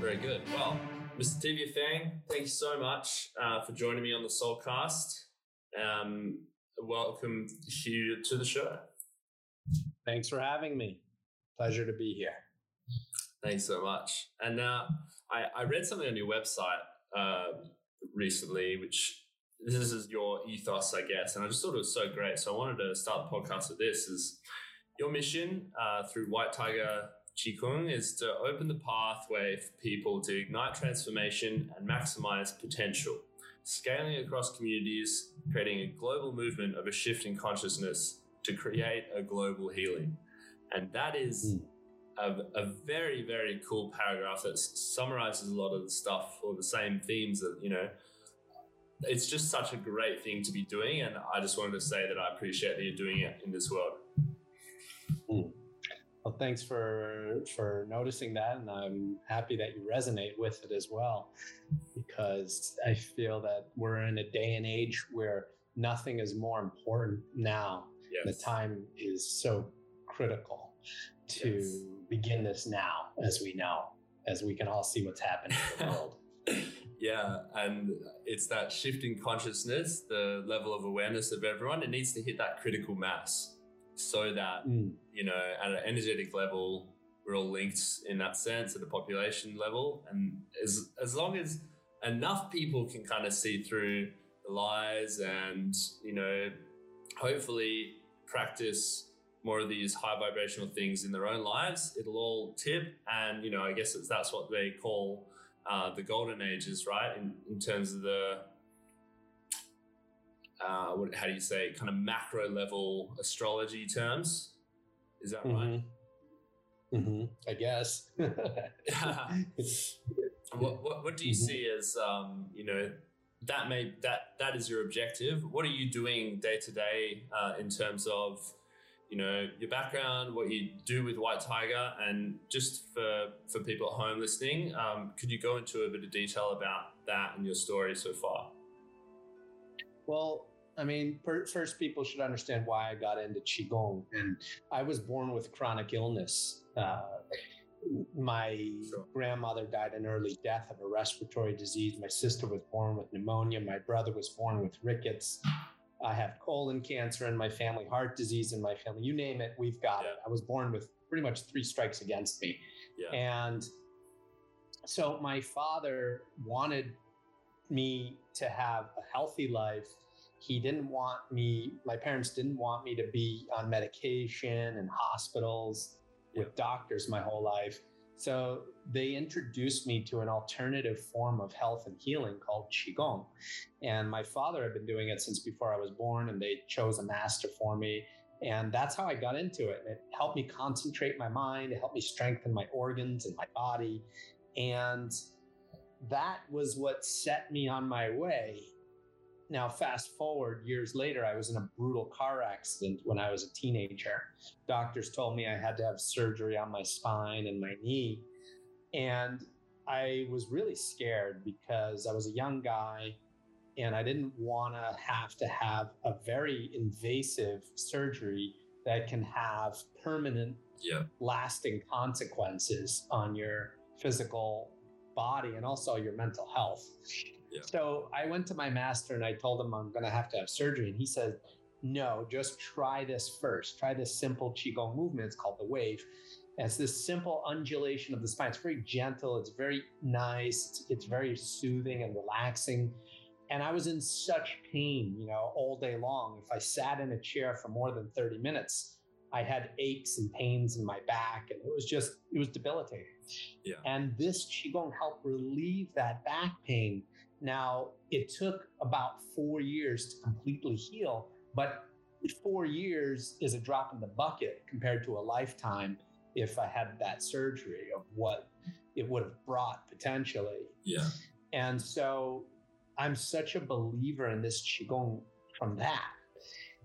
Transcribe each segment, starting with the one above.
Very good. Well, Mr. Tivia Fang, thank you so much uh, for joining me on the Soulcast. Um, welcome you to the show. Thanks for having me. Pleasure to be here. Thanks so much. And uh, I, I read something on your website uh, recently, which this is your ethos, I guess, and I just thought it was so great. So I wanted to start the podcast with this: is your mission uh, through White Tiger Qigong is to open the pathway for people to ignite transformation and maximize potential, scaling across communities, creating a global movement of a shift in consciousness to create a global healing. And that is mm. a, a, very, very cool paragraph that summarizes a lot of the stuff or the same themes that, you know, it's just such a great thing to be doing. And I just wanted to say that I appreciate that you're doing it in this world. Mm. Well, thanks for for noticing that, and I'm happy that you resonate with it as well, because I feel that we're in a day and age where nothing is more important now. Yes. The time is so critical to yes. begin this now, as we know, as we can all see what's happening in the world. Yeah, and it's that shifting consciousness, the level of awareness of everyone. It needs to hit that critical mass so that mm. you know at an energetic level we're all linked in that sense at a population level. And as as long as enough people can kind of see through the lies and you know hopefully practice more of these high vibrational things in their own lives it'll all tip. And you know i guess that's what they call uh, the golden ages right? In, in terms of the uh, what, how do you say, kind of macro level astrology terms. Is that mm-hmm. right? Mm-hmm. I guess. what, what, what do you mm-hmm. see as um, you know that may that that is your objective? What are you doing day to day uh, in terms of you know your background, what you do with White Tiger, and just for for people at home listening, um, could you go into a bit of detail about that and your story so far? Well, I mean, per, first, people should understand why I got into Qigong. And I was born with chronic illness. Uh, my sure. grandmother died an early death of a respiratory disease. My sister was born with pneumonia. My brother was born with rickets. I have colon cancer in my family, heart disease in my family. You name it, we've got yeah. it. I was born with pretty much three strikes against me. Yeah. And so my father wanted me to have a healthy life. He didn't want me my parents didn't want me to be on medication and hospitals with doctors my whole life. So they introduced me to an alternative form of health and healing called qigong. And my father had been doing it since before i was born and they chose a master for me. And that's how i got into it. And it helped me concentrate my mind. It helped me strengthen my organs and my body. And that was what set me on my way now, fast forward years later, I was in a brutal car accident when I was a teenager. Doctors told me I had to have surgery on my spine and my knee. And I was really scared because I was a young guy and I didn't want to have to have a very invasive surgery that can have permanent, yeah. lasting consequences on your physical body and also your mental health. So I went to my master and I told him I'm going to have to have surgery. And he said, no, just try this first. Try this simple Qigong movement. It's called the wave. And it's this simple undulation of the spine. It's very gentle. It's very nice. It's, it's very soothing and relaxing. And I was in such pain, you know, all day long. If I sat in a chair for more than 30 minutes, I had aches and pains in my back, and it was just, it was debilitating. Yeah. And this Qigong helped relieve that back pain now, it took about four years to completely heal, but four years is a drop in the bucket compared to a lifetime if I had that surgery of what it would have brought potentially. Yeah. And so I'm such a believer in this Qigong from that.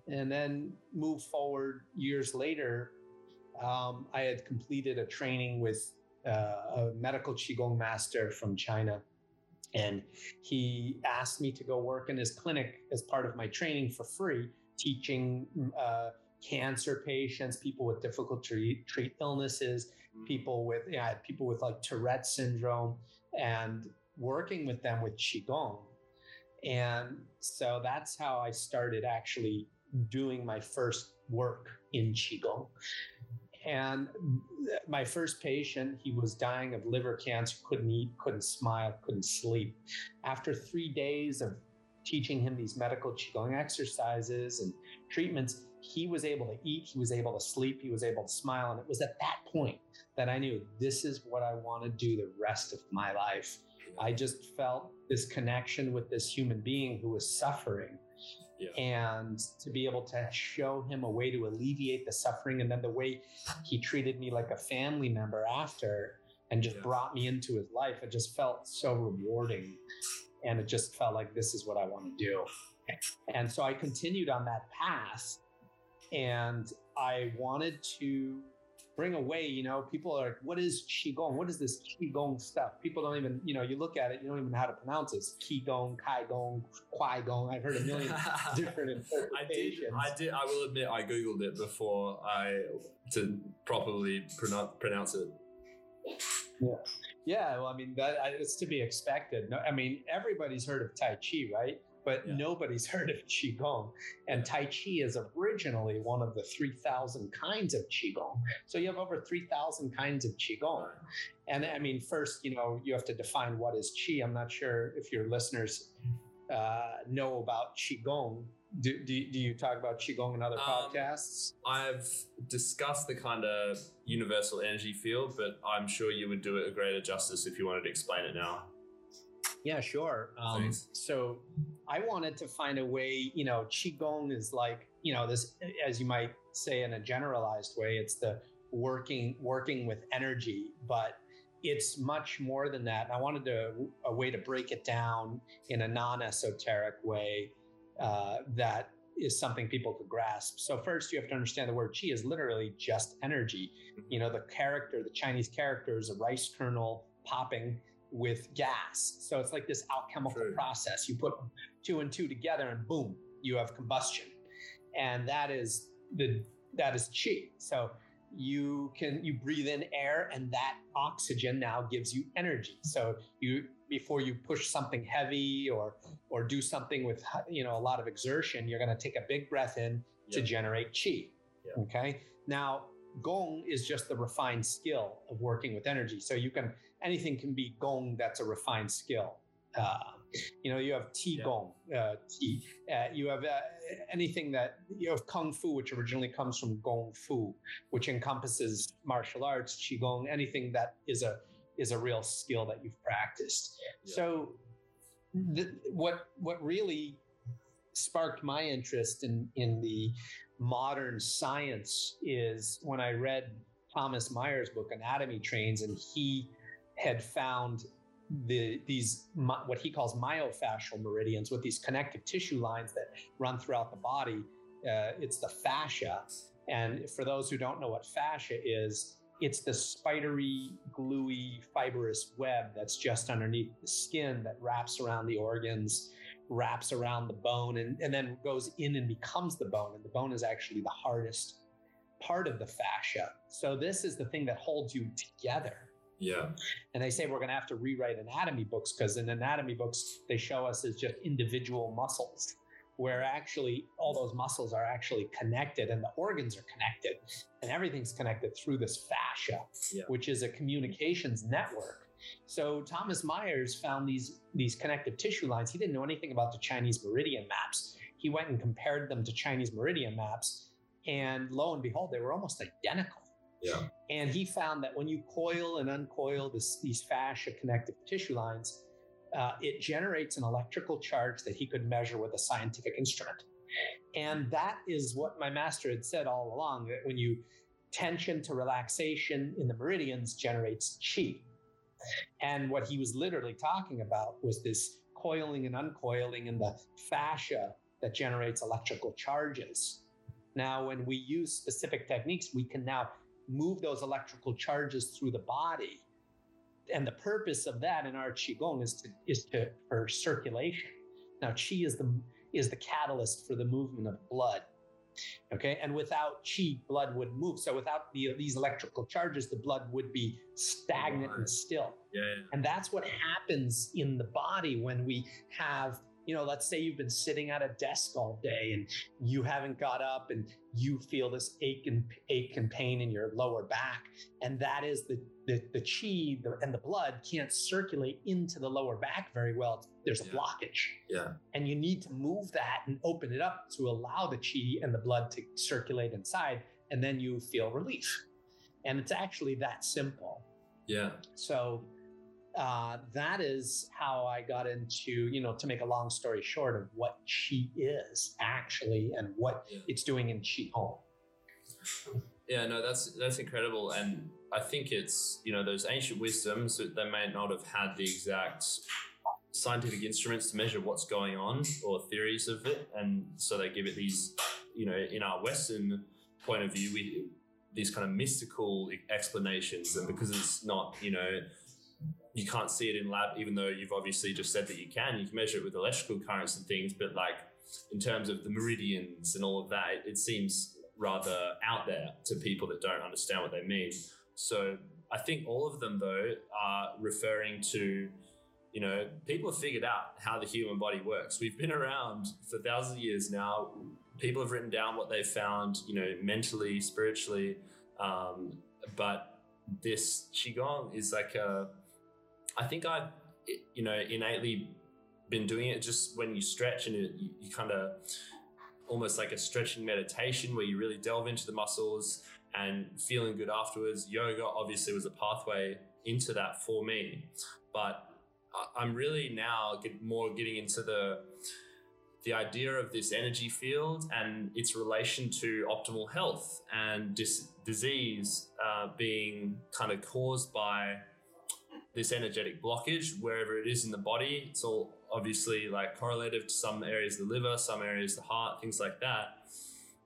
And then move forward years later, um, I had completed a training with uh, a medical Qigong master from China and he asked me to go work in his clinic as part of my training for free, teaching uh, cancer patients, people with difficult to treat, illnesses, mm-hmm. people with yeah, people with like Tourette syndrome, and working with them with qigong. And so that's how I started actually doing my first work in qigong. And my first patient, he was dying of liver cancer, couldn't eat, couldn't smile, couldn't sleep. After three days of teaching him these medical qigong exercises and treatments, he was able to eat, he was able to sleep, he was able to smile. And it was at that point that I knew this is what I want to do the rest of my life. I just felt this connection with this human being who was suffering. Yeah. And to be able to show him a way to alleviate the suffering, and then the way he treated me like a family member after and just yeah. brought me into his life, it just felt so rewarding and it just felt like this is what I want to do. And so I continued on that path and I wanted to bring away, you know, people are like, what is Qigong? What is this Qigong stuff? People don't even, you know, you look at it, you don't even know how to pronounce it. Qigong, Kaigong, Gong. I've heard a million different interpretations. I did, I did, I will admit, I Googled it before I, to properly pronounce, pronounce it. Yeah. Yeah, well, I mean, that it's to be expected. No, I mean, everybody's heard of Tai Chi, right? But yeah. nobody's heard of Qigong. And Tai Chi is originally one of the 3,000 kinds of Qigong. So you have over 3,000 kinds of Qigong. And I mean, first, you know, you have to define what is Qi. I'm not sure if your listeners uh, know about Qigong do, do, do you talk about Qigong in other um, podcasts? I've discussed the kind of universal energy field, but I'm sure you would do it a greater justice if you wanted to explain it now. Yeah, sure. Um, so I wanted to find a way, you know, Qigong is like, you know, this, as you might say in a generalized way, it's the working, working with energy, but it's much more than that. And I wanted to, a way to break it down in a non esoteric way uh, that is something people could grasp. So first, you have to understand the word qi is literally just energy. Mm-hmm. You know, the character, the Chinese character, is a rice kernel popping with gas. So it's like this alchemical True. process. You put two and two together, and boom, you have combustion, and that is the that is qi. So you can you breathe in air and that oxygen now gives you energy so you before you push something heavy or or do something with you know a lot of exertion you're going to take a big breath in to generate chi okay now gong is just the refined skill of working with energy so you can anything can be gong that's a refined skill uh, you know, you have Qigong, yeah. uh, Qi. Uh, you have uh, anything that you have Kung Fu, which originally comes from Gong Fu, which encompasses martial arts, Qigong, anything that is a is a real skill that you've practiced. Yeah. So, the, what what really sparked my interest in in the modern science is when I read Thomas Myers' book Anatomy Trains, and he had found the these what he calls myofascial meridians with these connective tissue lines that run throughout the body. Uh, it's the fascia, and for those who don't know what fascia is, it's the spidery, gluey, fibrous web that's just underneath the skin that wraps around the organs, wraps around the bone, and, and then goes in and becomes the bone. And the bone is actually the hardest part of the fascia. So this is the thing that holds you together. Yeah. And they say we're going to have to rewrite anatomy books because in anatomy books, they show us as just individual muscles, where actually all those muscles are actually connected and the organs are connected and everything's connected through this fascia, yeah. which is a communications network. So Thomas Myers found these, these connective tissue lines. He didn't know anything about the Chinese meridian maps. He went and compared them to Chinese meridian maps. And lo and behold, they were almost identical. And he found that when you coil and uncoil this, these fascia connective tissue lines, uh, it generates an electrical charge that he could measure with a scientific instrument. And that is what my master had said all along that when you tension to relaxation in the meridians generates chi. And what he was literally talking about was this coiling and uncoiling in the fascia that generates electrical charges. Now, when we use specific techniques, we can now move those electrical charges through the body. And the purpose of that in our qigong is to is to for circulation. Now, qi is the is the catalyst for the movement of blood. Okay. And without qi, blood would move. So without the, these electrical charges, the blood would be stagnant Right. and still. Yeah, yeah. And that's what happens in the body when we have, you know, let's say you've been sitting at a desk all day and you haven't got up and you feel this ache and ache and pain in your lower back. And that is the the, the chi and the blood can't circulate into the lower back very well. There's a Yeah. blockage. Yeah. And you need to move that and open it up to allow the chi and the blood to circulate inside. And then you feel relief. And it's actually that simple. Yeah. So uh, that is how I got into, you know, to make a long story short of what Qi is actually and what Yeah. it's doing in Qigong. Yeah, no, that's that's incredible, and I think it's you know those ancient wisdoms that they may not have had the exact scientific instruments to measure what's going on or theories of it, and so they give it these you know in our Western point of view we these kind of mystical explanations, and because it's not you know you can't see it in lab, even though you've obviously just said that you can. You can measure it with electrical currents and things, but like in terms of the meridians and all of that, it, seems rather out there to people that don't understand what they mean. So I think all of them though are referring to, you know, people have figured out how the human body works. We've been around for thousands of years now. People have written down what they found, you know, mentally, spiritually, um, but this qigong is like a. I think I've, you know, innately been doing it just when you stretch and you, you kind of almost like a stretching meditation where you really delve into the muscles and feeling good afterwards. Yoga obviously was a pathway into that for me, but I- I'm really now get more getting into the the idea of this energy field and its relation to optimal health and dis- disease uh, being kind of caused by this energetic blockage wherever it is in the body. It's all obviously like correlative to some areas of the liver, some areas the heart, things like that.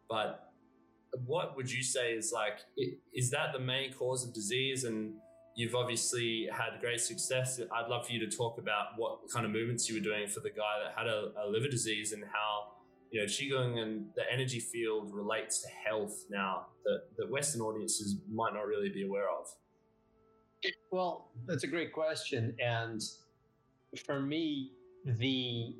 But what would you say is like, is that the main cause of disease? And you've obviously had great success. I'd love for you to talk about what kind of movements you were doing for the guy that had a, a liver disease and how you know qigong and the energy field relates to health now that that Western audiences might not really be aware of. Well, that's a great question. And for me, mm-hmm. the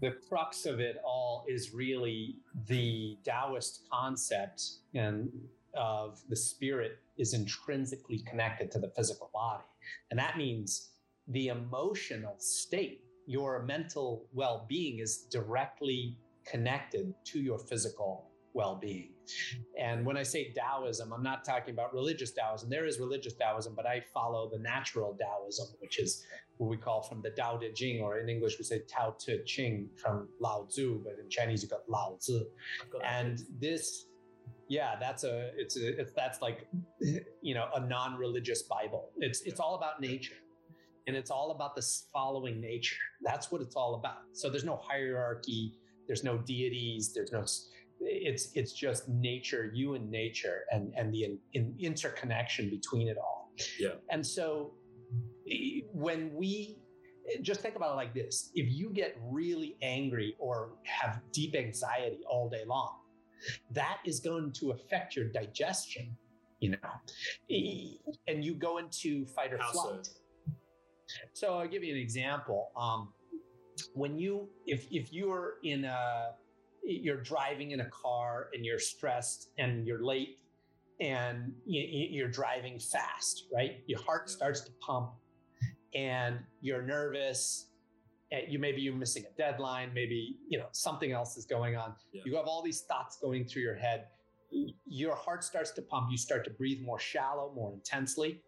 the crux of it all is really the Taoist concept and of the spirit is intrinsically connected to the physical body. And that means the emotional state, your mental well-being is directly connected to your physical well-being. And when I say Taoism, I'm not talking about religious Taoism. There is religious Taoism, but I follow the natural Taoism, which is what we call from the Tao Te Ching, or in English we say Tao Te Ching from Lao Tzu, but in Chinese you got Lao Tzu. And this, yeah, that's a, it's a, it's, that's like, you know, a non-religious Bible. It's, it's all about nature. And it's all about this following nature. That's what it's all about. So there's no hierarchy. There's no deities. There's no, it's it's just nature, you and nature, and and the in, in interconnection between it all. Yeah. And so when we just think about it like this: if you get really angry or have deep anxiety all day long, that is going to affect your digestion. You know, and you go into fight or How so? flight. So I'll give you an example. Um, when you if if you're in a you're driving in a car and you're stressed and you're late and you, you're driving fast, right? Your heart starts to pump and you're nervous. And you maybe you're missing a deadline, maybe you know something else is going on. Yeah. You have all these thoughts going through your head. Your heart starts to pump. You start to breathe more shallow, more intensely,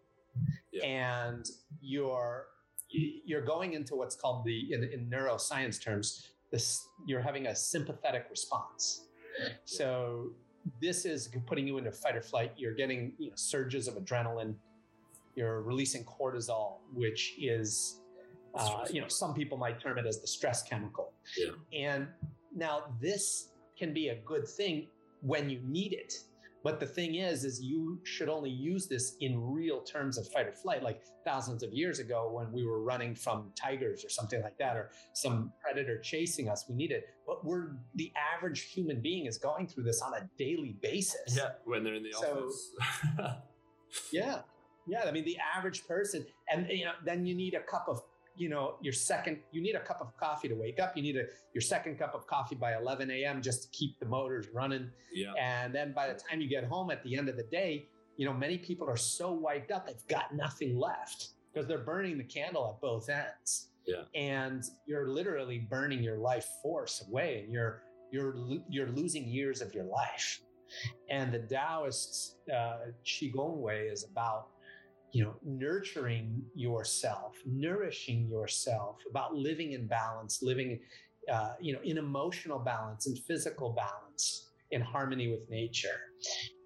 Yeah. and you're you're going into what's called the in, in neuroscience terms this you're having a sympathetic response. So this is putting you into fight or flight. You're getting you know, surges of adrenaline. You're releasing cortisol which is uh, you know some people might term it as the stress chemical. Yeah. and now this can be a good thing when you need it But the thing is, is you should only use this in real terms of fight or flight, like thousands of years ago when we were running from tigers or something like that, or some predator chasing us. We need it. But we're the average human being is going through this on a daily basis. Yeah, when they're in the so, office. yeah. Yeah. I mean, the average person, and you know, then you need a cup of you know your second you need a cup of coffee to wake up. You need a your second cup of coffee by 11 a.m just to keep the motors running. Yeah. and then by the time you get home at the end of the day you know many people are so wiped out they've got nothing left because they're burning the candle at both ends. Yeah. And you're literally burning your life force away and you're you're you're losing years of your life. And the taoist uh, qigong way is about you know, nurturing yourself, nourishing yourself, about living in balance, living, uh, you know, in emotional balance and physical balance, in harmony with nature.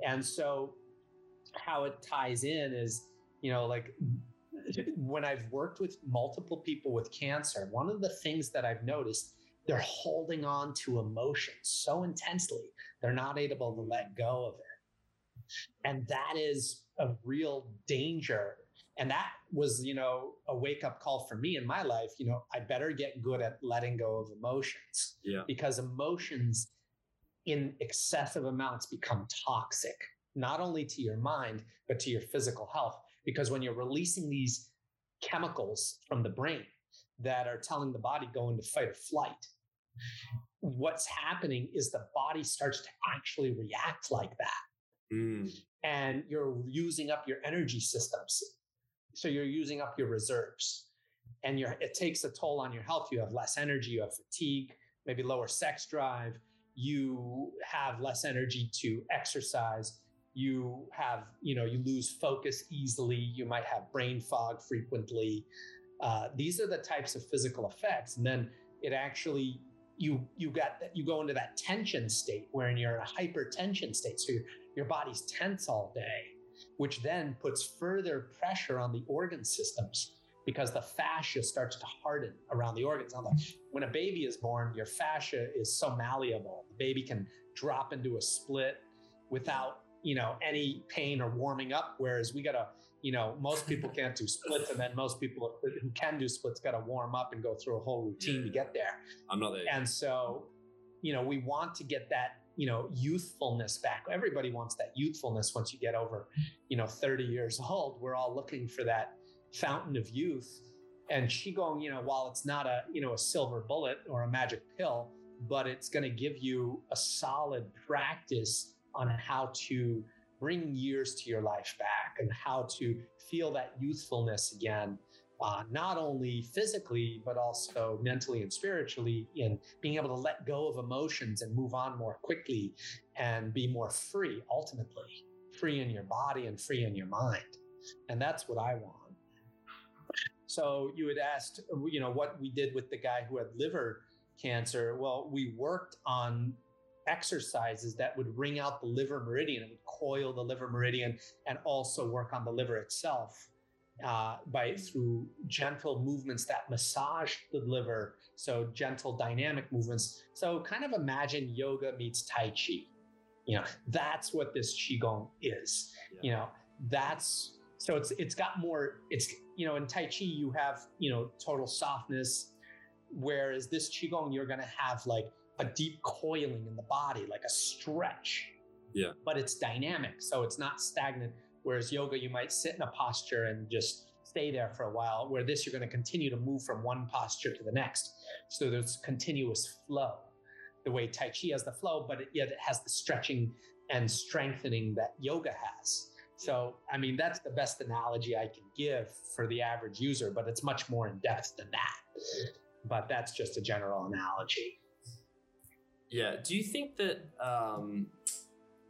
And so, how it ties in is, you know, like when I've worked with multiple people with cancer, one of the things that I've noticed, they're holding on to emotions so intensely, they're not able to let go of it. And that is a real danger. And that was, you know, a wake up call for me in my life. You know, I better get good at letting go of emotions. Yeah. Because emotions in excessive amounts become toxic, not only to your mind, but to your physical health. Because when you're releasing these chemicals from the brain that are telling the body go into fight or flight, what's happening is the body starts to actually react like that. Mm and you're using up your energy systems. So you're using up your reserves and it takes a toll on your health. You have less energy, you have fatigue, maybe lower sex drive, you have less energy to exercise, you have, you know, you lose focus easily, you might have brain fog frequently. Uh, these are the types of physical effects. And then it actually you you got that you go into that tension state wherein you're in a hypertension state. So you're your body's tense all day, which then puts further pressure on the organ systems because the fascia starts to harden around the organs. When a baby is born, your fascia is so malleable. The baby can drop into a split without, you know, any pain or warming up. Whereas we gotta, you know, most people can't do splits, and then most people who can do splits gotta warm up and go through a whole routine to get there. I'm not there. And so, you know, we want to get that you know youthfulness back everybody wants that youthfulness once you get over you know 30 years old we're all looking for that fountain of youth and qigong you know while it's not a you know a silver bullet or a magic pill but it's going to give you a solid practice on how to bring years to your life back and how to feel that youthfulness again uh, not only physically, but also mentally and spiritually in being able to let go of emotions and move on more quickly and be more free, ultimately, free in your body and free in your mind. And that's what I want. So you had asked, you know, what we did with the guy who had liver cancer. Well, we worked on exercises that would ring out the liver meridian, it would coil the liver meridian and also work on the liver itself uh, by through gentle movements that massage the liver. So gentle dynamic movements. So kind of imagine yoga meets Tai Chi. You know, that's what this Qigong is. Yeah. You know, that's so it's it's got more, it's you know, in Tai Chi you have, you know, total softness. Whereas this Qigong, you're gonna have like a deep coiling in the body, like a stretch. Yeah. But it's dynamic. So it's not stagnant Whereas yoga, you might sit in a posture and just stay there for a while. Where this, you're going to continue to move from one posture to the next. So there's continuous flow. The way Tai Chi has the flow, but it, yet it has the stretching and strengthening that yoga has. So, I mean, that's the best analogy I can give for the average user, but it's much more in depth than that. But that's just a general analogy. Yeah. Do you think that um,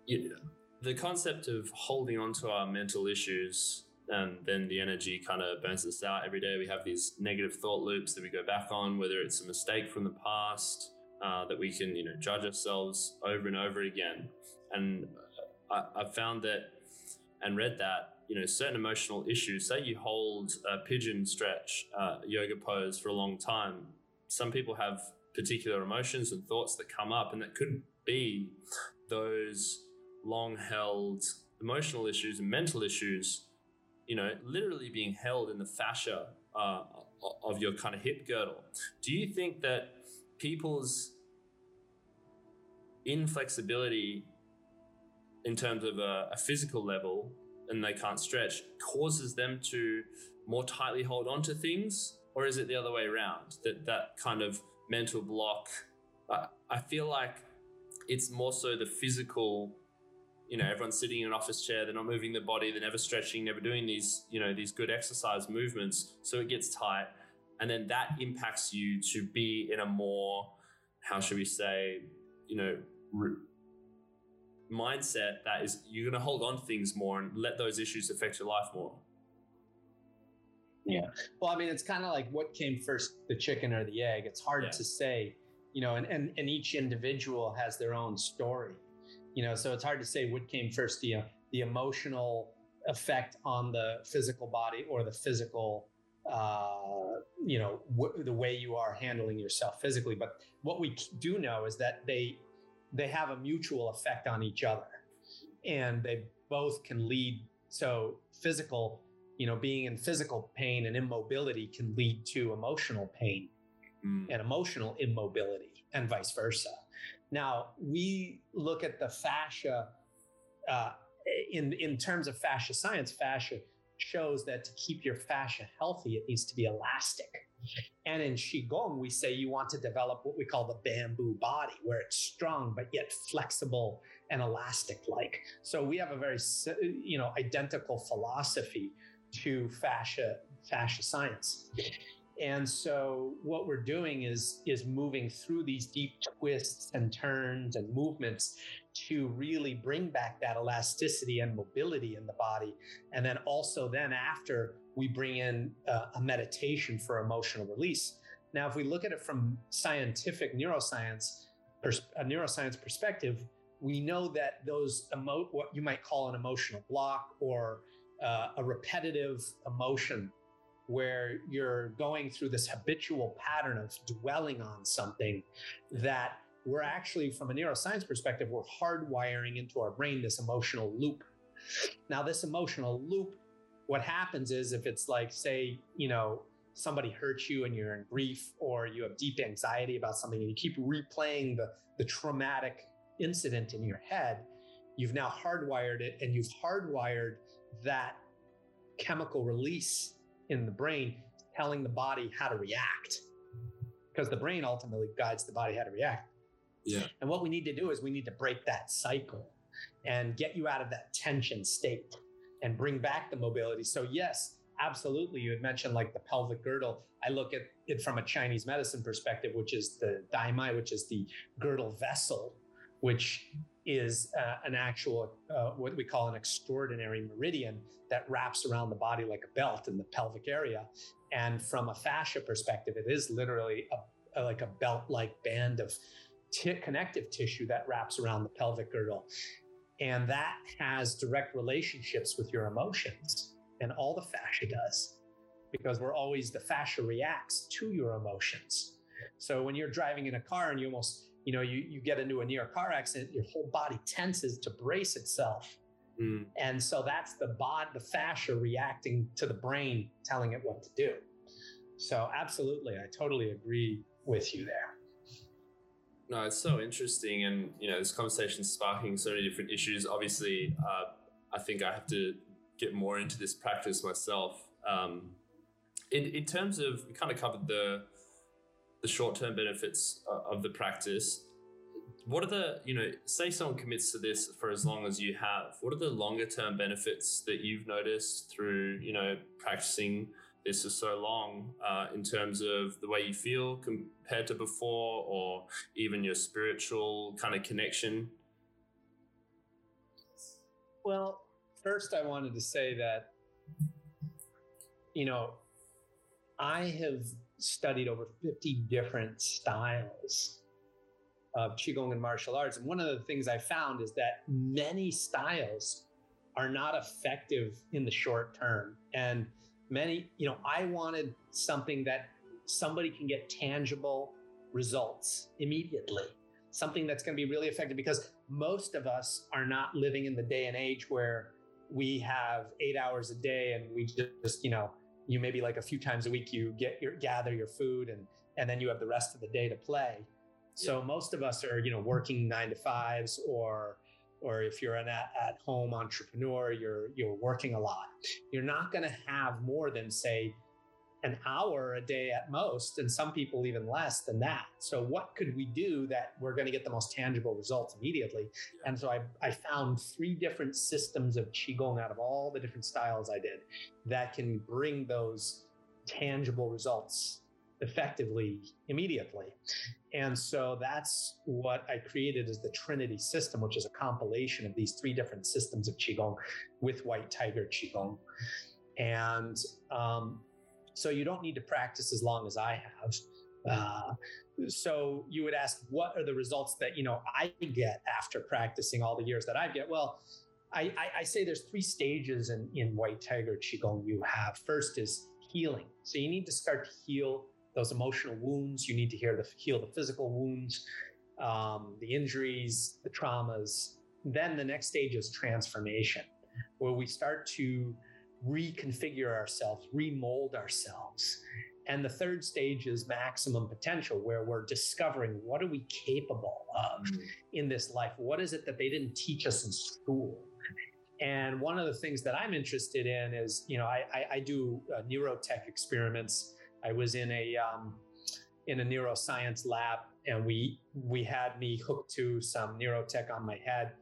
you, the concept of holding on to our mental issues and then the energy kind of burns us out every day. We have these negative thought loops that we go back on, whether it's a mistake from the past uh, that we can, you know, judge ourselves over and over again. And I, I've found that and read that, you know, certain emotional issues, say you hold a pigeon stretch, uh, yoga pose for a long time, some people have particular emotions and thoughts that come up, and that could be those long held emotional issues and mental issues, you know, literally being held in the fascia uh, of your kind of hip girdle. Do you think that people's inflexibility in terms of a, a physical level and they can't stretch causes them to more tightly hold on to things? Or is it the other way around that that kind of mental block? I, I feel like it's more so the physical you know everyone's sitting in an office chair they're not moving their body they're never stretching never doing these you know these good exercise movements so it gets tight and then that impacts you to be in a more how should we say you know mindset that is you're going to hold on to things more and let those issues affect your life more yeah well i mean it's kind of like what came first the chicken or the egg it's hard yeah. to say you know and, and and each individual has their own story you know so it's hard to say what came first the uh, the emotional effect on the physical body or the physical uh, you know w- the way you are handling yourself physically but what we do know is that they they have a mutual effect on each other and they both can lead so physical you know being in physical pain and immobility can lead to emotional pain mm. and emotional immobility and vice versa now we look at the fascia uh, in in terms of fascia science fascia shows that to keep your fascia healthy it needs to be elastic and in Qigong, we say you want to develop what we call the bamboo body, where it's strong, but yet flexible and elastic like. So we have a very, you know, identical philosophy to fascia, fascia science. And so what we're doing is, is moving through these deep twists and turns and movements to really bring back that elasticity and mobility in the body. And then also then after we bring in uh, a meditation for emotional release. Now, if we look at it from scientific neuroscience, pers- a neuroscience perspective, we know that those emo- what you might call an emotional block or uh, a repetitive emotion where you're going through this habitual pattern of dwelling on something that we're actually from a neuroscience perspective we're hardwiring into our brain this emotional loop. Now this emotional loop what happens is if it's like, say, you know, somebody hurts you and you're in grief or you have deep anxiety about something and you keep replaying the, the traumatic incident in your head, you've now hardwired it and you've hardwired that chemical release in the brain telling the body how to react because the brain ultimately guides the body how to react. Yeah. And what we need to do is we need to break that cycle and get you out of that tension state and bring back the mobility. So, yes, absolutely. You had mentioned like the pelvic girdle. I look at it from a Chinese medicine perspective, which is the daimai, which is the girdle vessel, which is uh, an actual, uh, what we call an extraordinary meridian that wraps around the body like a belt in the pelvic area. And from a fascia perspective, it is literally a, a like a belt like band of t- connective tissue that wraps around the pelvic girdle. And that has direct relationships with your emotions. And all the fascia does, because we're always, the fascia reacts to your emotions. So when you're driving in a car and you almost, you know, you, you get into a near car accident, your whole body tenses to brace itself. Mm. And so that's the bod, the fascia reacting to the brain, telling it what to do. So absolutely, I totally agree with you there. No, it's so interesting, and you know, this conversation sparking so many different issues. Obviously, uh, I think I have to get more into this practice myself. Um, in in terms of, we kind of covered the the short term benefits uh, of the practice. What are the you know, say someone commits to this for as long as you have. What are the longer term benefits that you've noticed through you know practicing? this for so long uh, in terms of the way you feel compared to before or even your spiritual kind of connection? Well, first, I wanted to say that, you know, I have studied over 50 different styles of Qigong and martial arts. And one of the things I found is that many styles are not effective in the short term. And many, you know, I wanted something that somebody can get tangible results immediately. something that's going to be really effective because most of us are not living in the day and age where we have eight hours a day and we just, you know, you maybe like a few times a week you get your gather your food and and then you have the rest of the day to play. So yeah. most of us are, you know, working nine to fives or or if you're an at, at home entrepreneur, you're you're working a lot. You're not going to have more than say an hour a day at most, and some people even less than that. So, what could we do that we're going to get the most tangible results immediately? And so, I, I found three different systems of Qigong out of all the different styles I did that can bring those tangible results effectively immediately. And so that's what I created as the Trinity system, which is a compilation of these three different systems of Qigong with White Tiger Qigong. And um, so you don't need to practice as long as I have. Uh, so you would ask, what are the results that you know I get after practicing all the years that I get? Well, I, I, I say there's three stages in, in White Tiger Qigong you have. First is healing. So you need to start to heal those emotional wounds. You need to the, heal the physical wounds, um, the injuries, the traumas. Then the next stage is transformation, where we start to reconfigure ourselves, remold ourselves. And the third stage is maximum potential, where we're discovering what are we capable of mm. in this life? What is it that they didn't teach us in school? And one of the things that I'm interested in is, you know, I, I, I do uh, neurotech experiments. I was in a um, in a neuroscience lab, and we we had me hooked to some neurotech on my head,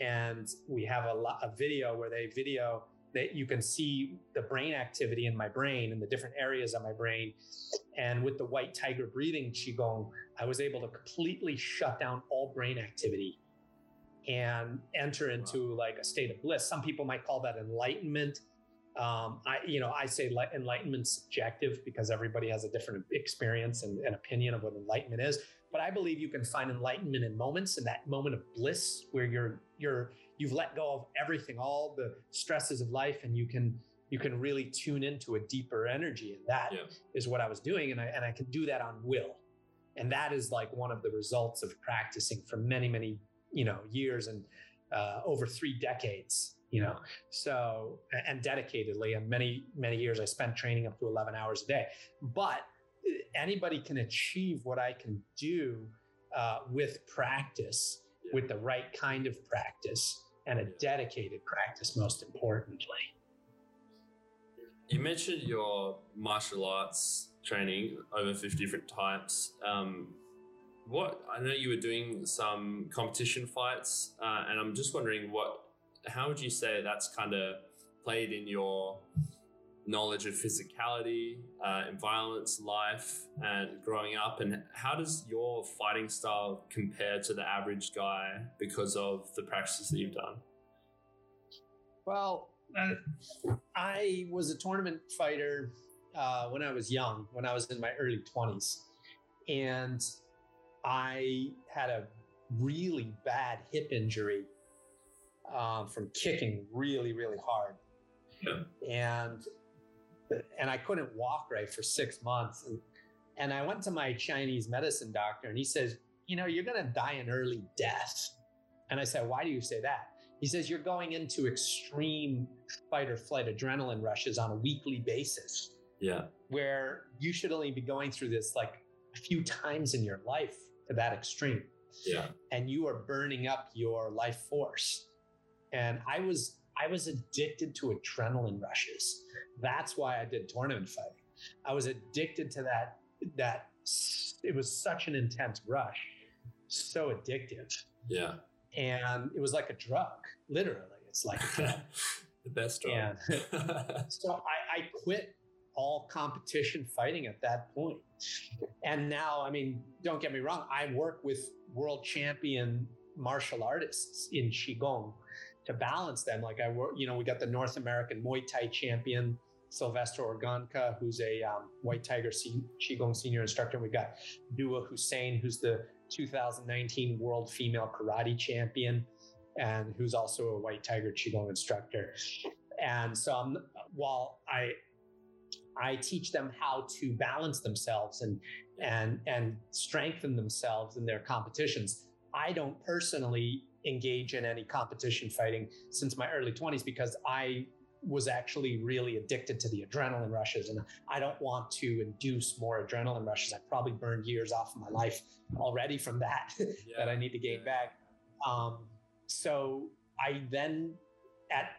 and we have a, a video where they video that you can see the brain activity in my brain and the different areas of my brain. And with the white tiger breathing Qigong, I was able to completely shut down all brain activity and enter into wow. like a state of bliss. Some people might call that enlightenment. Um, I, you know, I say enlightenment subjective because everybody has a different experience and, and opinion of what enlightenment is. But I believe you can find enlightenment in moments, in that moment of bliss where you're you're you've let go of everything, all the stresses of life, and you can you can really tune into a deeper energy. And that yeah. is what I was doing. And I and I can do that on will. And that is like one of the results of practicing for many, many, you know, years and uh, over three decades, you know. So and dedicatedly, and many, many years I spent training up to 11 hours a day. But anybody can achieve what I can do uh, with practice with the right kind of practice and a dedicated practice, most importantly. You mentioned your martial arts training over 50 different types. Um, what I know you were doing some competition fights, uh, and I'm just wondering what, how would you say that's kind of played in your knowledge of physicality, uh, violence, life, and growing up? And how does your fighting style compare to the average guy because of the practices that you've done? Well, uh, I was a tournament fighter uh, when I was young, when I was in my early 20s. And I had a really bad hip injury um, from kicking really, really hard. Yeah. And and I couldn't walk right for six months. And, and I went to my Chinese medicine doctor and he says, You know, you're going to die an early death. And I said, Why do you say that? He says, You're going into extreme fight or flight adrenaline rushes on a weekly basis. Yeah. Where you should only be going through this like a few times in your life to that extreme. Yeah. And you are burning up your life force. And I was I was addicted to adrenaline rushes. That's why I did tournament fighting. I was addicted to that. That it was such an intense rush, so addictive. Yeah. And it was like a drug, literally. It's like the best drug. And so I, I quit all competition fighting at that point. And now, I mean, don't get me wrong, I work with world champion martial artists in Qigong to balance them. Like I you know, we got the North American Muay Thai champion, Sylvester Organka, who's a um, White Tiger Qigong senior instructor. We got Dua Hussein, who's the 2019 World Female Karate Champion, and who's also a White Tiger Qigong instructor. And so, I'm, while I I teach them how to balance themselves and and and strengthen themselves in their competitions. I don't personally engage in any competition fighting since my early 20s because I was actually really addicted to the adrenaline rushes and I don't want to induce more adrenaline rushes. I probably burned years off of my life already from that yeah. that I need to gain back. Um, so I then at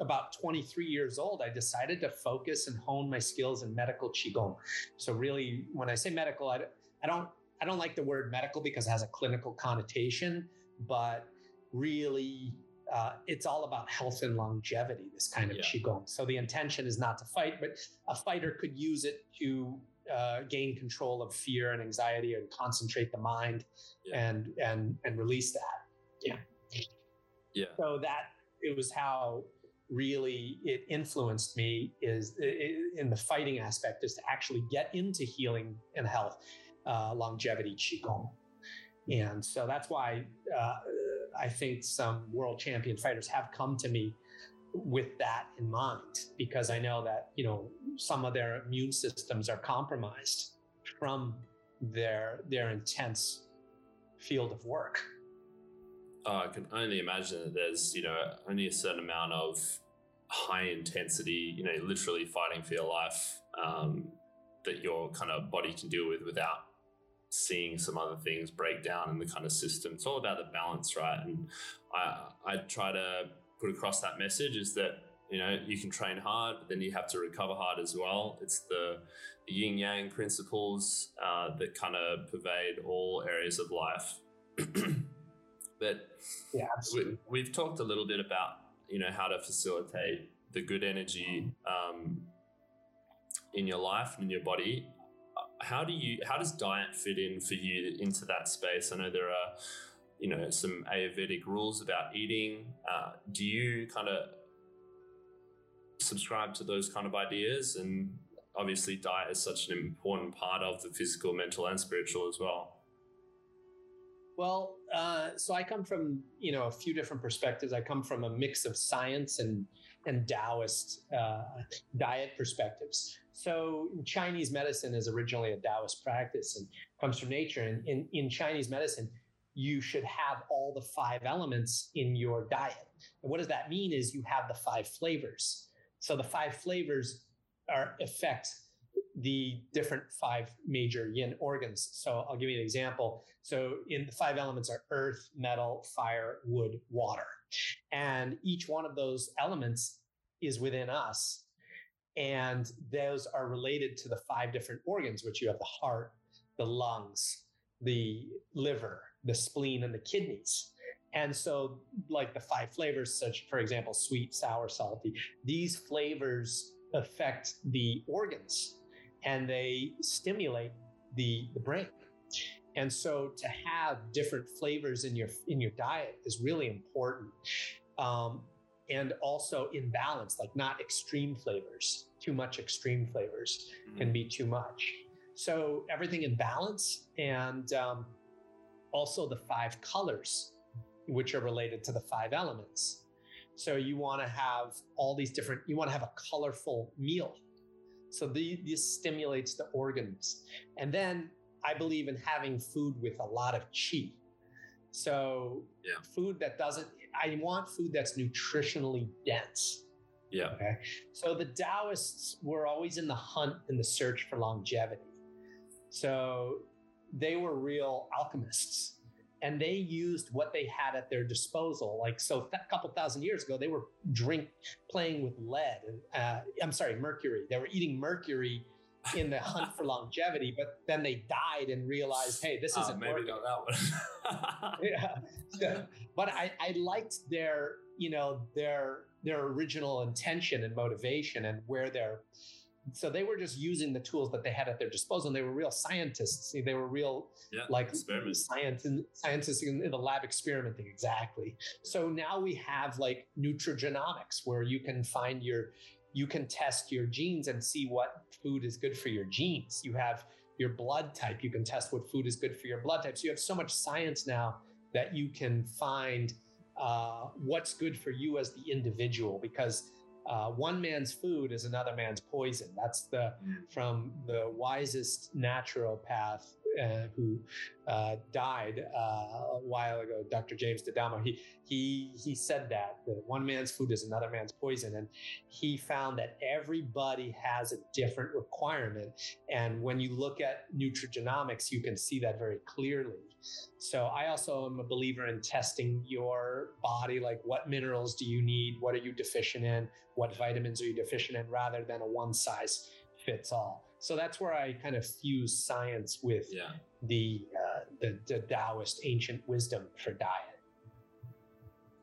about 23 years old, I decided to focus and hone my skills in medical qigong. So really, when I say medical, I, I don't I don't like the word medical because it has a clinical connotation, but really uh, it's all about health and longevity, this kind of yeah. Qigong. So the intention is not to fight, but a fighter could use it to uh, gain control of fear and anxiety and concentrate the mind yeah. and, and, and release that. Yeah. Yeah. So that it was how really it influenced me is in the fighting aspect is to actually get into healing and health, uh, longevity Qigong. And so that's why uh, I think some world champion fighters have come to me with that in mind because I know that you know some of their immune systems are compromised from their their intense field of work. Oh, I can only imagine that there's you know only a certain amount of high intensity, you know, literally fighting for your life um, that your kind of body can deal with without seeing some other things break down in the kind of system. It's all about the balance, right? And I I try to put across that message is that you know you can train hard, but then you have to recover hard as well. It's the, yin yang principles uh, that kind of pervade all areas of life. but yeah, we, have talked a little bit about you know how to facilitate the good energy um, in your life and in your body how do you how does diet fit in for you into that space? I know there are you know some Ayurvedic rules about eating. Uh, do you kind of subscribe to those kind of ideas? And obviously, diet is such an important part of the physical, mental, and spiritual as well. Well, uh, so I come from you know a few different perspectives. I come from a mix of science and and Taoist uh, diet perspectives. So Chinese medicine is originally a Taoist practice and comes from nature. And in, in Chinese medicine, you should have all the five elements in your diet. And what does that mean is you have the five flavors. So the five flavors are affect the different five major yin organs. So I'll give you an example. So in the five elements are earth, metal, fire, wood, water. And each one of those elements is within us and those are related to the five different organs, which you have the heart, the lungs, the liver, the spleen, and the kidneys. And so, like the five flavors, such for example, sweet, sour, salty, these flavors affect the organs and they stimulate the, the brain. And so to have different flavors in your in your diet is really important. Um, and also in balance, like not extreme flavors. Too much extreme flavors mm-hmm. can be too much. So everything in balance, and um, also the five colors, which are related to the five elements. So you want to have all these different. You want to have a colorful meal. So the, this stimulates the organs, and then I believe in having food with a lot of chi. So yeah. food that doesn't I want food that's nutritionally dense. Yeah. Okay. So the Taoists were always in the hunt and the search for longevity. So they were real alchemists and they used what they had at their disposal. Like, so a couple thousand years ago, they were drink playing with lead. Uh, I'm sorry, mercury. They were eating mercury in the hunt for longevity, but then they died and realized, hey, this isn't uh, maybe working. not that one. yeah. So, but I, I liked their, you know, their their original intention and motivation and where they're so they were just using the tools that they had at their disposal and they were real scientists they were real yeah, like science and scientists in, the lab experimenting exactly so now we have like nutrigenomics where you can find your you can test your genes and see what food is good for your genes. You have your blood type. You can test what food is good for your blood type. So you have so much science now that you can find uh, what's good for you as the individual because uh, one man's food is another man's poison. That's the Mm. from the wisest naturopath uh, who uh, died uh, a while ago, Dr. James D'Adamo. He he he said that that one man's food is another man's poison, and he found that everybody has a different requirement. And when you look at nutrigenomics, you can see that very clearly. So I also am a believer in testing your body, like what minerals do you need, what are you deficient in, what vitamins are you deficient in, rather than a one size fits all. So that's where I kind of fuse science with Yeah. the, uh, the the Taoist ancient wisdom for diet.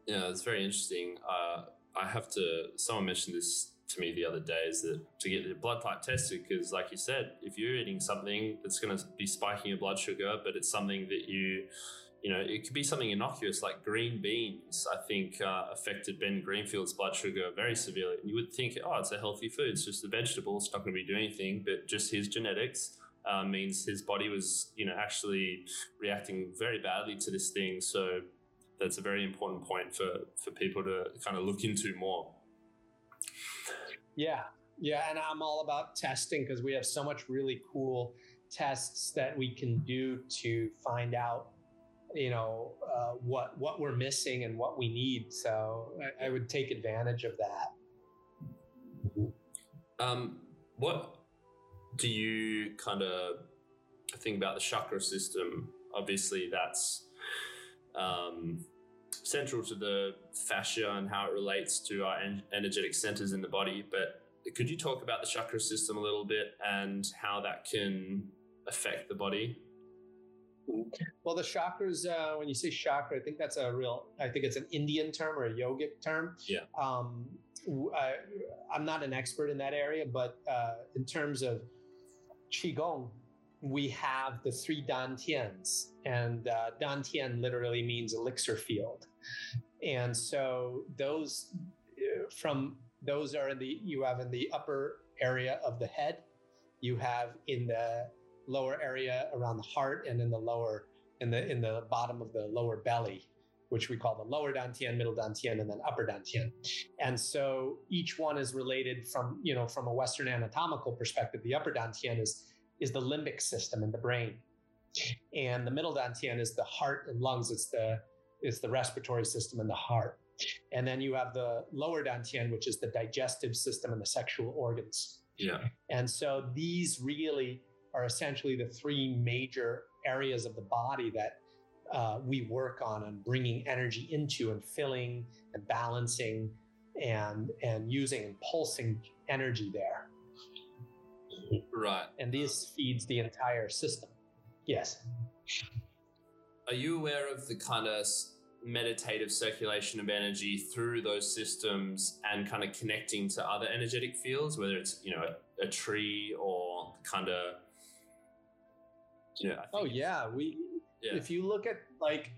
Yeah, it's very interesting. Uh, I have to. Someone mentioned this to me the other day is that to get your blood type tested, because like you said, if you're eating something that's going to be spiking your blood sugar, but it's something that you, you know, it could be something innocuous like green beans. I think uh, affected Ben Greenfield's blood sugar very severely. You would think, oh, it's a healthy food. It's just a vegetable. It's not going to be doing anything. But just his genetics. Uh, means his body was, you know, actually reacting very badly to this thing. So that's a very important point for for people to kind of look into more. Yeah, yeah, and I'm all about testing because we have so much really cool tests that we can do to find out, you know, uh, what what we're missing and what we need. So I, I would take advantage of that. Um, what do you kind of think about the chakra system? Obviously, that's um, central to the fascia and how it relates to our en- energetic centers in the body. But could you talk about the chakra system a little bit and how that can affect the body? Well, the chakras, uh, when you say chakra, I think that's a real, I think it's an Indian term or a yogic term. Yeah. Um, I, am not an expert in that area, but uh, in terms of Qigong, we have the three dantians, and uh, dantian literally means elixir field. And so those uh, from those are in the you have in the upper area of the head, you have in the lower area around the heart, and in the lower in the in the bottom of the lower belly, which we call the lower dantian, middle dantian, and then upper dantian. And so each one is related from you know from a Western anatomical perspective. The upper dantian is is the limbic system in the brain, and the middle dantian is the heart and lungs. It's the it's the respiratory system in the heart. And then you have the lower dantian, which is the digestive system and the sexual organs. Yeah. And so these really are essentially the three major areas of the body that uh, we work on and bringing energy into and filling and balancing and and using and pulsing energy there. Right. And this feeds the entire system. Yes. Are you aware of the kind of meditative circulation of energy through those systems and kind of connecting to other energetic fields, whether it's you know a, a tree or kind of you know? Oh yeah, we yeah, if you look at like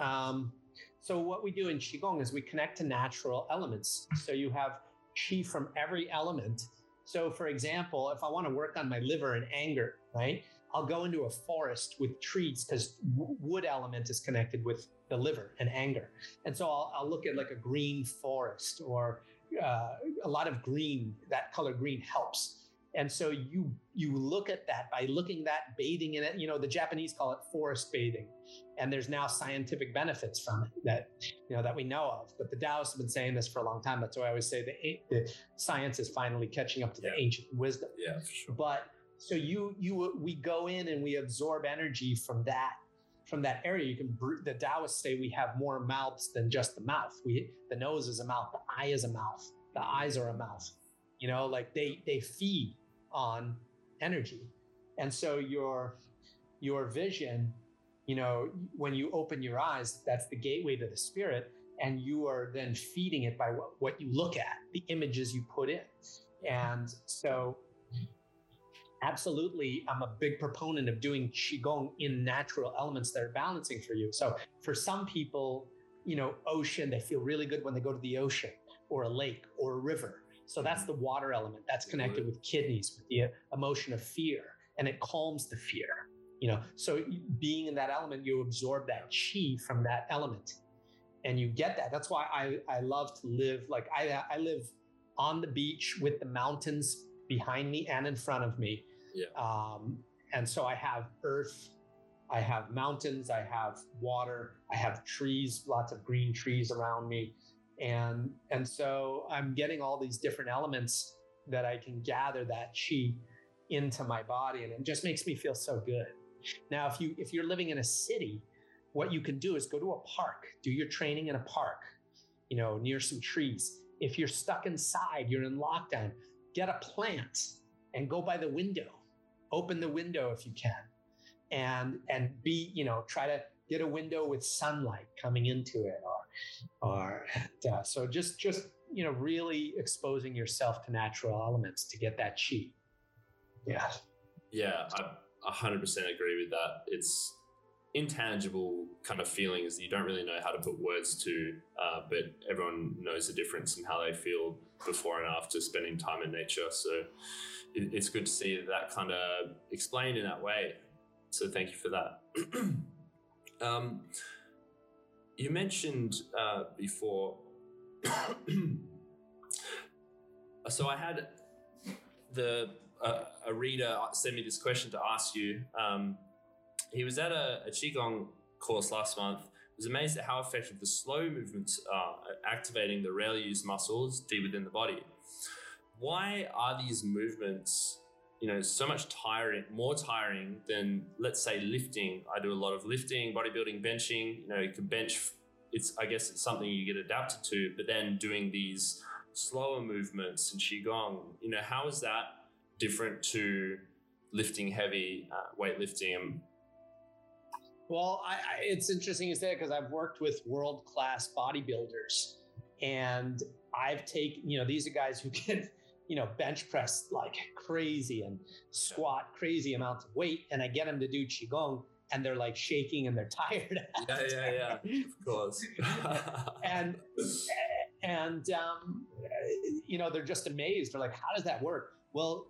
um, so what we do in qigong is we connect to natural elements. So you have qi from every element. So for example if i want to work on my liver and anger right i'll go into a forest with trees because w- wood element is connected with the liver and anger. And so i'll, I'll look at like a green forest or uh, a lot of green that color green helps and so you you look at that by looking that bathing in it you know the japanese call it forest bathing. And there's now scientific benefits from it that you know that we know of. But the taoists have been saying this for a long time. That's why i always say the, the science is finally catching up to Yeah. the ancient wisdom. Yeah, sure. but so you you we go in and we absorb energy from that from that area. You can the taoists say we have more mouths than just the mouth. We the nose is a mouth the eye is a mouth the eyes are a mouth you know like they they feed on energy. And so your your vision you know when you open your eyes that's the gateway to the spirit and you are then feeding it by what, what you look at the images you put in. And so absolutely i'm a big proponent of doing qigong in natural elements that are balancing for you. So for some people you know ocean they feel really good when they go to the ocean or a lake or a river so that's the water element that's connected with kidneys with the emotion of fear and it calms the fear you know so being in that element you absorb that chi from that element and you get that that's why i i love to live like i i live on the beach with the mountains behind me and in front of me. Yeah. Um, and so I have earth, I have mountains, I have water, I have trees, lots of green trees around me. And and so I'm getting all these different elements that I can gather that chi into my body and it just makes me feel so good. Now if you if you're living in a city, what you can do is go to a park, do your training in a park, you know, near some trees. If you're stuck inside, you're in lockdown, get a plant and go by the window. Open the window if you can. And and be, you know, try to get a window with sunlight coming into it or or uh, so just just you know really exposing yourself to natural elements to get that chi. Yeah. Yeah i 100% agree with that. It's intangible kind of feelings that you don't really know how to put words to uh, but everyone knows the difference in how they feel before and after spending time in nature. So it, it's good to see that kind of explained in that way. So thank you for that um, you mentioned uh, before. so I had the uh, a reader send me this question to ask you. Um, he was at a, a qigong course last month. Was amazed at how effective the slow movements are at activating the rarely used muscles deep within the body. Why are these movements you know, so much tiring, more tiring than let's say lifting. I do a lot of lifting, bodybuilding, benching. You know, you can bench. It's I guess it's something you get adapted to. But then doing these slower movements in qigong, you know, how is that different to lifting heavy, uh, weightlifting? Well, I, I, it's interesting you say because I've worked with world class bodybuilders, and I've taken you know these are guys who can you know, bench press like crazy and squat crazy amounts of weight. And I get them to do Qigong and they're like shaking and they're tired. yeah, yeah, yeah, of course. and, and, um, you know, they're just amazed. They're like, how does that work? Well,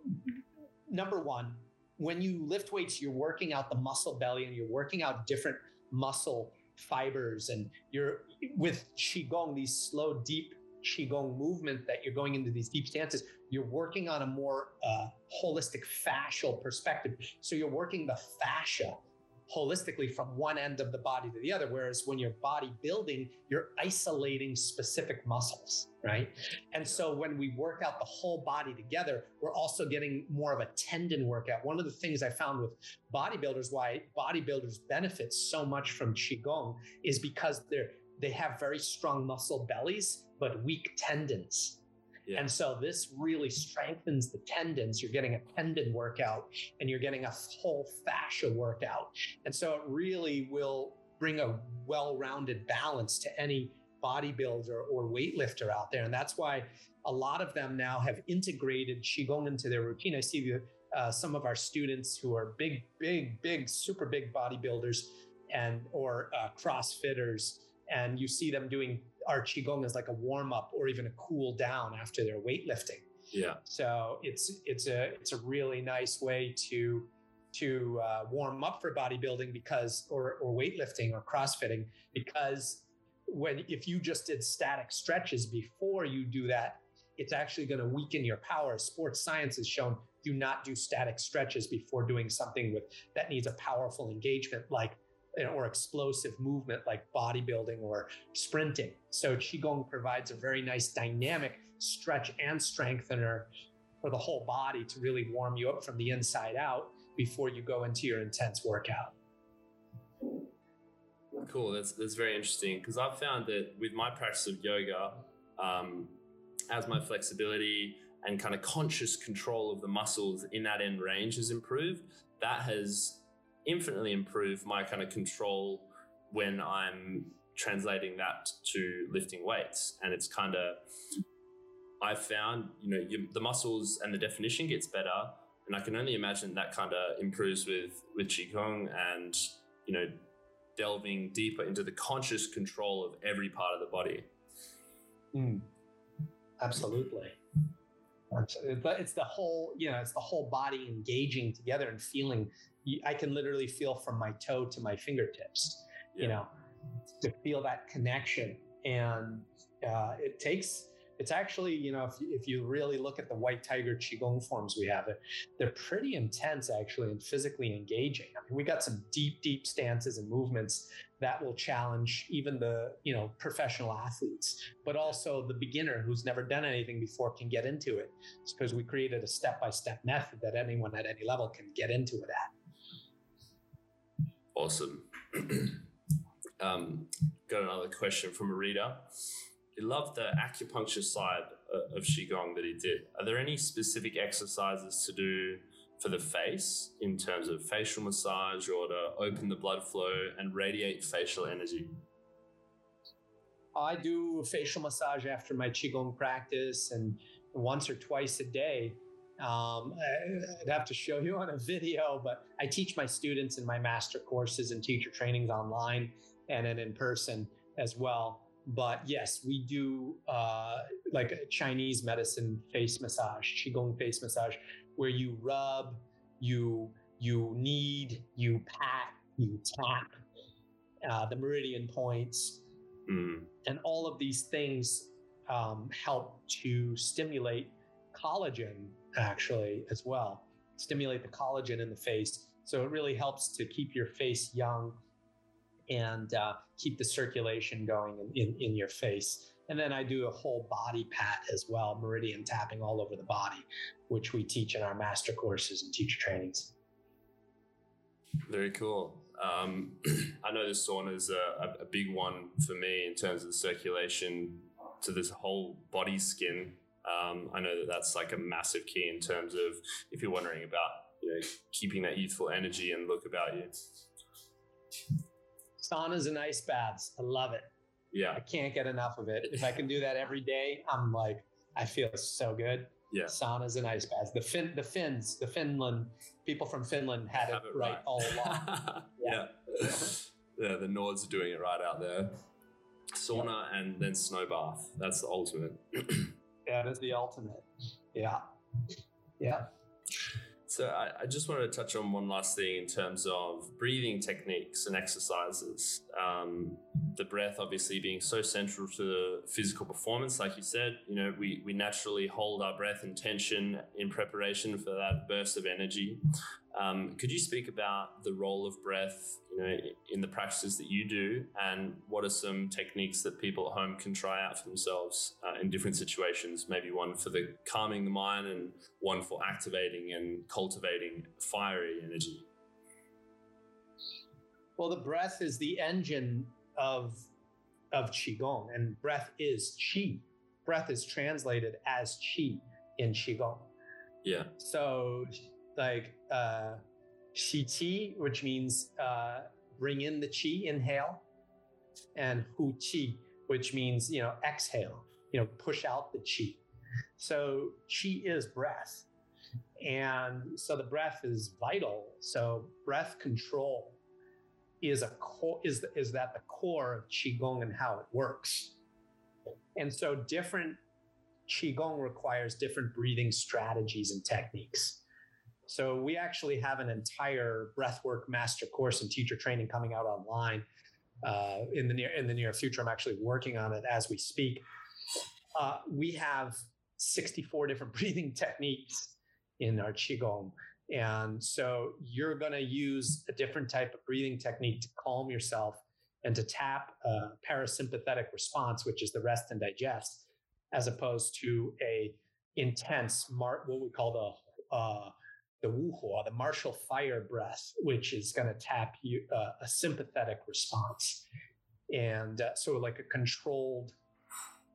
number one, when you lift weights, you're working out the muscle belly and you're working out different muscle fibers and you're with qigong these slow deep qigong movement that you're going into these deep stances you're working on a more uh, holistic fascial perspective. So you're working the fascia holistically from one end of the body to the other. Whereas when you're bodybuilding, you're isolating specific muscles, right? And so when we work out the whole body together, we're also getting more of a tendon workout. One of the things I found with bodybuilders, why bodybuilders benefit so much from Qigong is because they're they have very strong muscle bellies, but weak tendons. Yeah. And so this really strengthens the tendons. You're getting a tendon workout and you're getting a whole fascia workout. And so it really will bring a well rounded balance to any bodybuilder or weightlifter out there. And that's why a lot of them now have integrated Qigong into their routine. I see uh, some of our students who are big, big, big, super big bodybuilders and or uh, CrossFitters, and you see them doing our qigong is like a warm up or even a cool down after their weightlifting. Yeah. So it's it's a it's a really nice way to to uh, warm up for bodybuilding because or or weightlifting or crossfitting because when if you just did static stretches before you do that it's actually going to weaken your power sports science has shown do not do static stretches before doing something with that needs a powerful engagement like or explosive movement like bodybuilding or sprinting. So Qigong provides a very nice dynamic stretch and strengthener for the whole body to really warm you up from the inside out before you go into your intense workout. Cool. That's that's very interesting because I've found that with my practice of yoga, um, as my flexibility and kind of conscious control of the muscles in that end range has improved, that has infinitely improve my kind of control when I'm translating that to lifting weights. And it's kind of, I've found, you know, you, the muscles and the definition gets better. And I can only imagine that kind of improves with, with Qigong and, you know, delving deeper into the conscious control of every part of the body. Mm. Absolutely. But it's the whole, you know, it's the whole body engaging together and feeling I can literally feel from my toe to my fingertips, yeah. you know, to feel that connection. And uh, it takes it's actually, you know, if you, if you really look at the white tiger qigong forms we have, they're pretty intense actually and physically engaging. I mean, we got some deep, deep stances and movements that will challenge even the, you know, professional athletes, but also the beginner who's never done anything before can get into it. It's because we created a step-by-step method that anyone at any level can get into it at. Awesome. um, got another question from a reader he loved the acupuncture side of qigong that he did. Are there any specific exercises to do for the face in terms of facial massage or to open the blood flow and radiate facial energy? I do facial massage after my qigong practice and once or twice a day. Um, I'd have to show you on a video, but I teach my students in my master courses and teacher trainings online and then in person as well. But yes, we do uh, like a Chinese medicine face massage, qigong face massage, where you rub, you you knead, you pat, you tap uh, the meridian points, mm. and all of these things um, help to stimulate collagen actually as well, stimulate the collagen in the face. So it really helps to keep your face young and uh, keep the circulation going in, in, in your face. And then I do a whole body pat as well, meridian tapping all over the body, which we teach in our master courses and teacher trainings. Very cool. Um, I know the sauna is a, a, big one for me in terms of the circulation to this whole body skin. Um, I know that that's like a massive key in terms of if you're wondering about you know, keeping that youthful energy and look about you saunas and ice baths. I love it. Yeah. I can't get enough of it. If I can do that every day, I'm like, I feel so good. Yeah. Saunas and ice baths. The Fin the Finns, the Finland, people from Finland had it, it, right, right. all along. yeah. yeah. yeah. the Nords are doing it right out there. Sauna yeah. and then snow bath. That's the ultimate. yeah, that's the ultimate. Yeah. Yeah. So I, I, just wanted to touch on one last thing in terms of breathing techniques and exercises. Um, the breath obviously being so central to the physical performance, like you said, you know, we, we naturally hold our breath and tension in preparation for that burst of energy. Um, could you speak about the role of breath, you know, in the practices that you do, and what are some techniques that people at home can try out for themselves uh, in different situations? Maybe one for the calming the mind, and one for activating and cultivating fiery energy. Well, the breath is the engine of of qigong, and breath is qi. Breath is translated as qi in qigong. Yeah. So like uh, shi qi, which means uh, bring in the qi, inhale, and hu qi, which means you know exhale, you know push out the qi. So qi is breath, and so the breath is vital. So breath control is a core is is that the core of qigong and how it works. And so different qigong requires different breathing strategies and techniques. So we actually have an entire breathwork master course and teacher training coming out online uh, in the near in the near future. I'm actually working on it as we speak. Uh, we have 64 different breathing techniques in our qigong, and so you're going to use a different type of breathing technique to calm yourself and to tap a parasympathetic response, which is the rest and digest, as opposed to a intense mar- what we call the uh, the wuhuo, the martial fire breath, which is going to tap you uh, a sympathetic response, and uh, so like a controlled,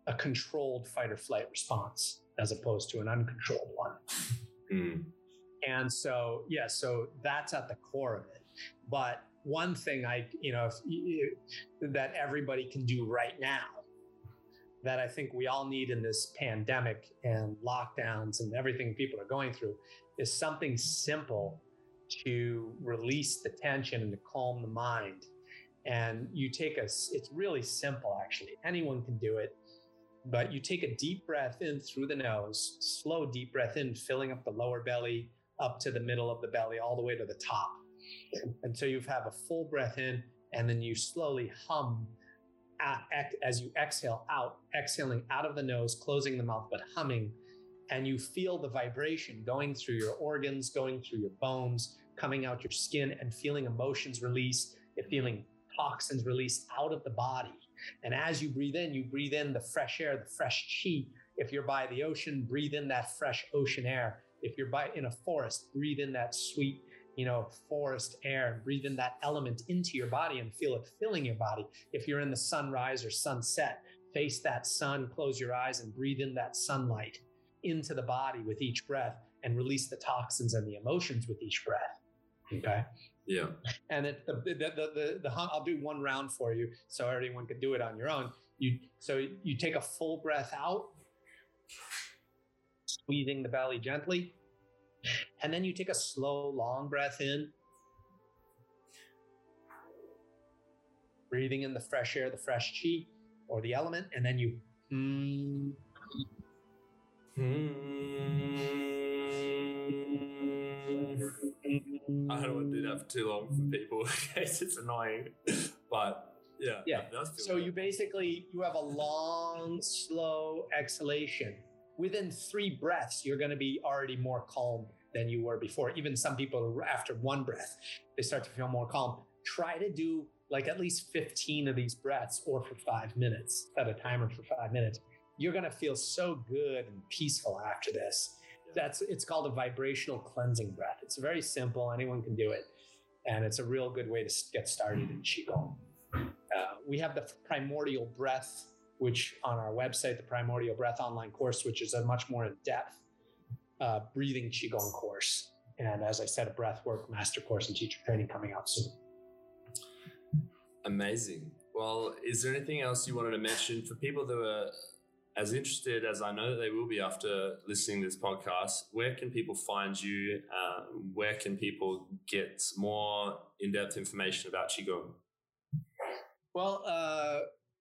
a controlled fight or flight response as opposed to an uncontrolled one. Mm. And so yeah, so that's at the core of it. But one thing I you know if, that everybody can do right now that I think we all need in this pandemic and lockdowns and everything people are going through is something simple to release the tension and to calm the mind. And you take a, it's really simple actually. Anyone can do it, but you take a deep breath in through the nose, slow deep breath in, filling up the lower belly up to the middle of the belly, all the way to the top. And so you have a full breath in, and then you slowly hum as you exhale out, exhaling out of the nose, closing the mouth, but humming. And you feel the vibration going through your organs, going through your bones, coming out your skin, and feeling emotions release, feeling toxins released out of the body. And as you breathe in, you breathe in the fresh air, the fresh chi. If you're by the ocean, breathe in that fresh ocean air. If you're by in a forest, breathe in that sweet you know, forest air, and breathe in that element into your body and feel it filling your body. If you're in the sunrise or sunset, face that sun, close your eyes and breathe in that sunlight into the body with each breath and release the toxins and the emotions with each breath. Okay. Yeah. And it, the, the, the, the, the, I'll do one round for you so everyone can do it on your own. You, so you take a full breath out, squeezing the belly gently and then you take a slow, long breath in, breathing in the fresh air, the fresh chi or the element, and then you. Mm, I don't want to do that for too long for people in case it's annoying. But yeah. Yeah. So you basically you have a long, slow exhalation within three breaths, you're going to be already more calm than you were before. Even some people, after one breath, they start to feel more calm. Try to do like at least 15 of these breaths or for five minutes, set a timer for five minutes. You're going to feel so good and peaceful after this. That's it's called a vibrational cleansing breath. It's very simple. Anyone can do it. And it's a real good way to get started in Qigong. Uh, we have the primordial breath which on our website, the Primordial Breath online course, which is a much more in depth uh, breathing Qigong course. And as I said, a breath work master course and teacher training coming out soon. Amazing. Well, is there anything else you wanted to mention for people that are as interested as I know that they will be after listening to this podcast? Where can people find you? Uh, where can people get more in depth information about Qigong? Well, uh,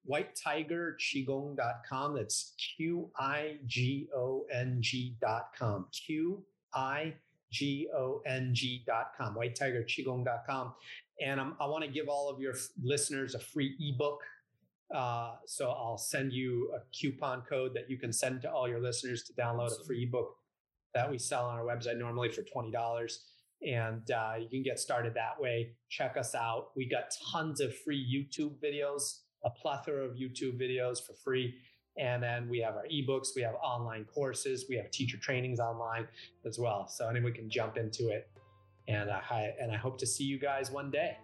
whitetigerqigong.com. That's Q I G O N G.com. Q I G O N G.com. Whitetigerqigong.com. And I'm, i want to give all of your listeners a free ebook. Uh, so I'll send you a coupon code that you can send to all your listeners to download awesome. a free ebook that we sell on our website normally for $20 and uh, you can get started that way. Check us out. We got tons of free YouTube videos a plethora of YouTube videos for free. And then we have our ebooks, we have online courses, we have teacher trainings online as well. So anyone can jump into it. And I and I hope to see you guys one day.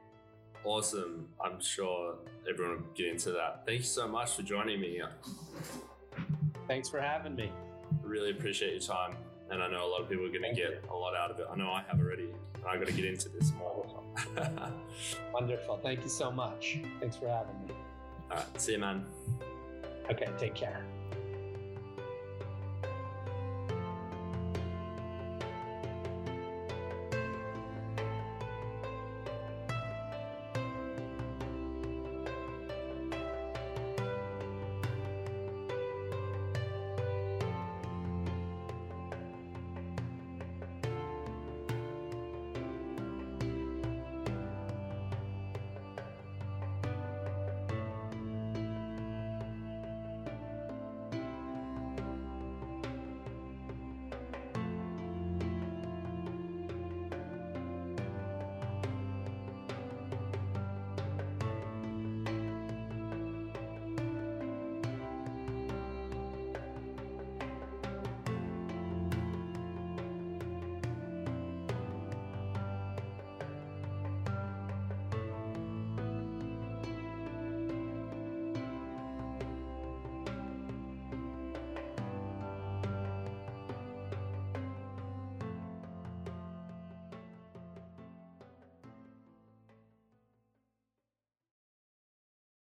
Awesome. I'm sure everyone will get into that. Thank you so much for joining me. Thanks for having me. Really appreciate your time. And I know a lot of people are going to get you. a lot out of it. I know I have already. And I got to get into this more. Wonderful. Thank you so much. Thanks for having me. All right. See you, man. Okay. Take care.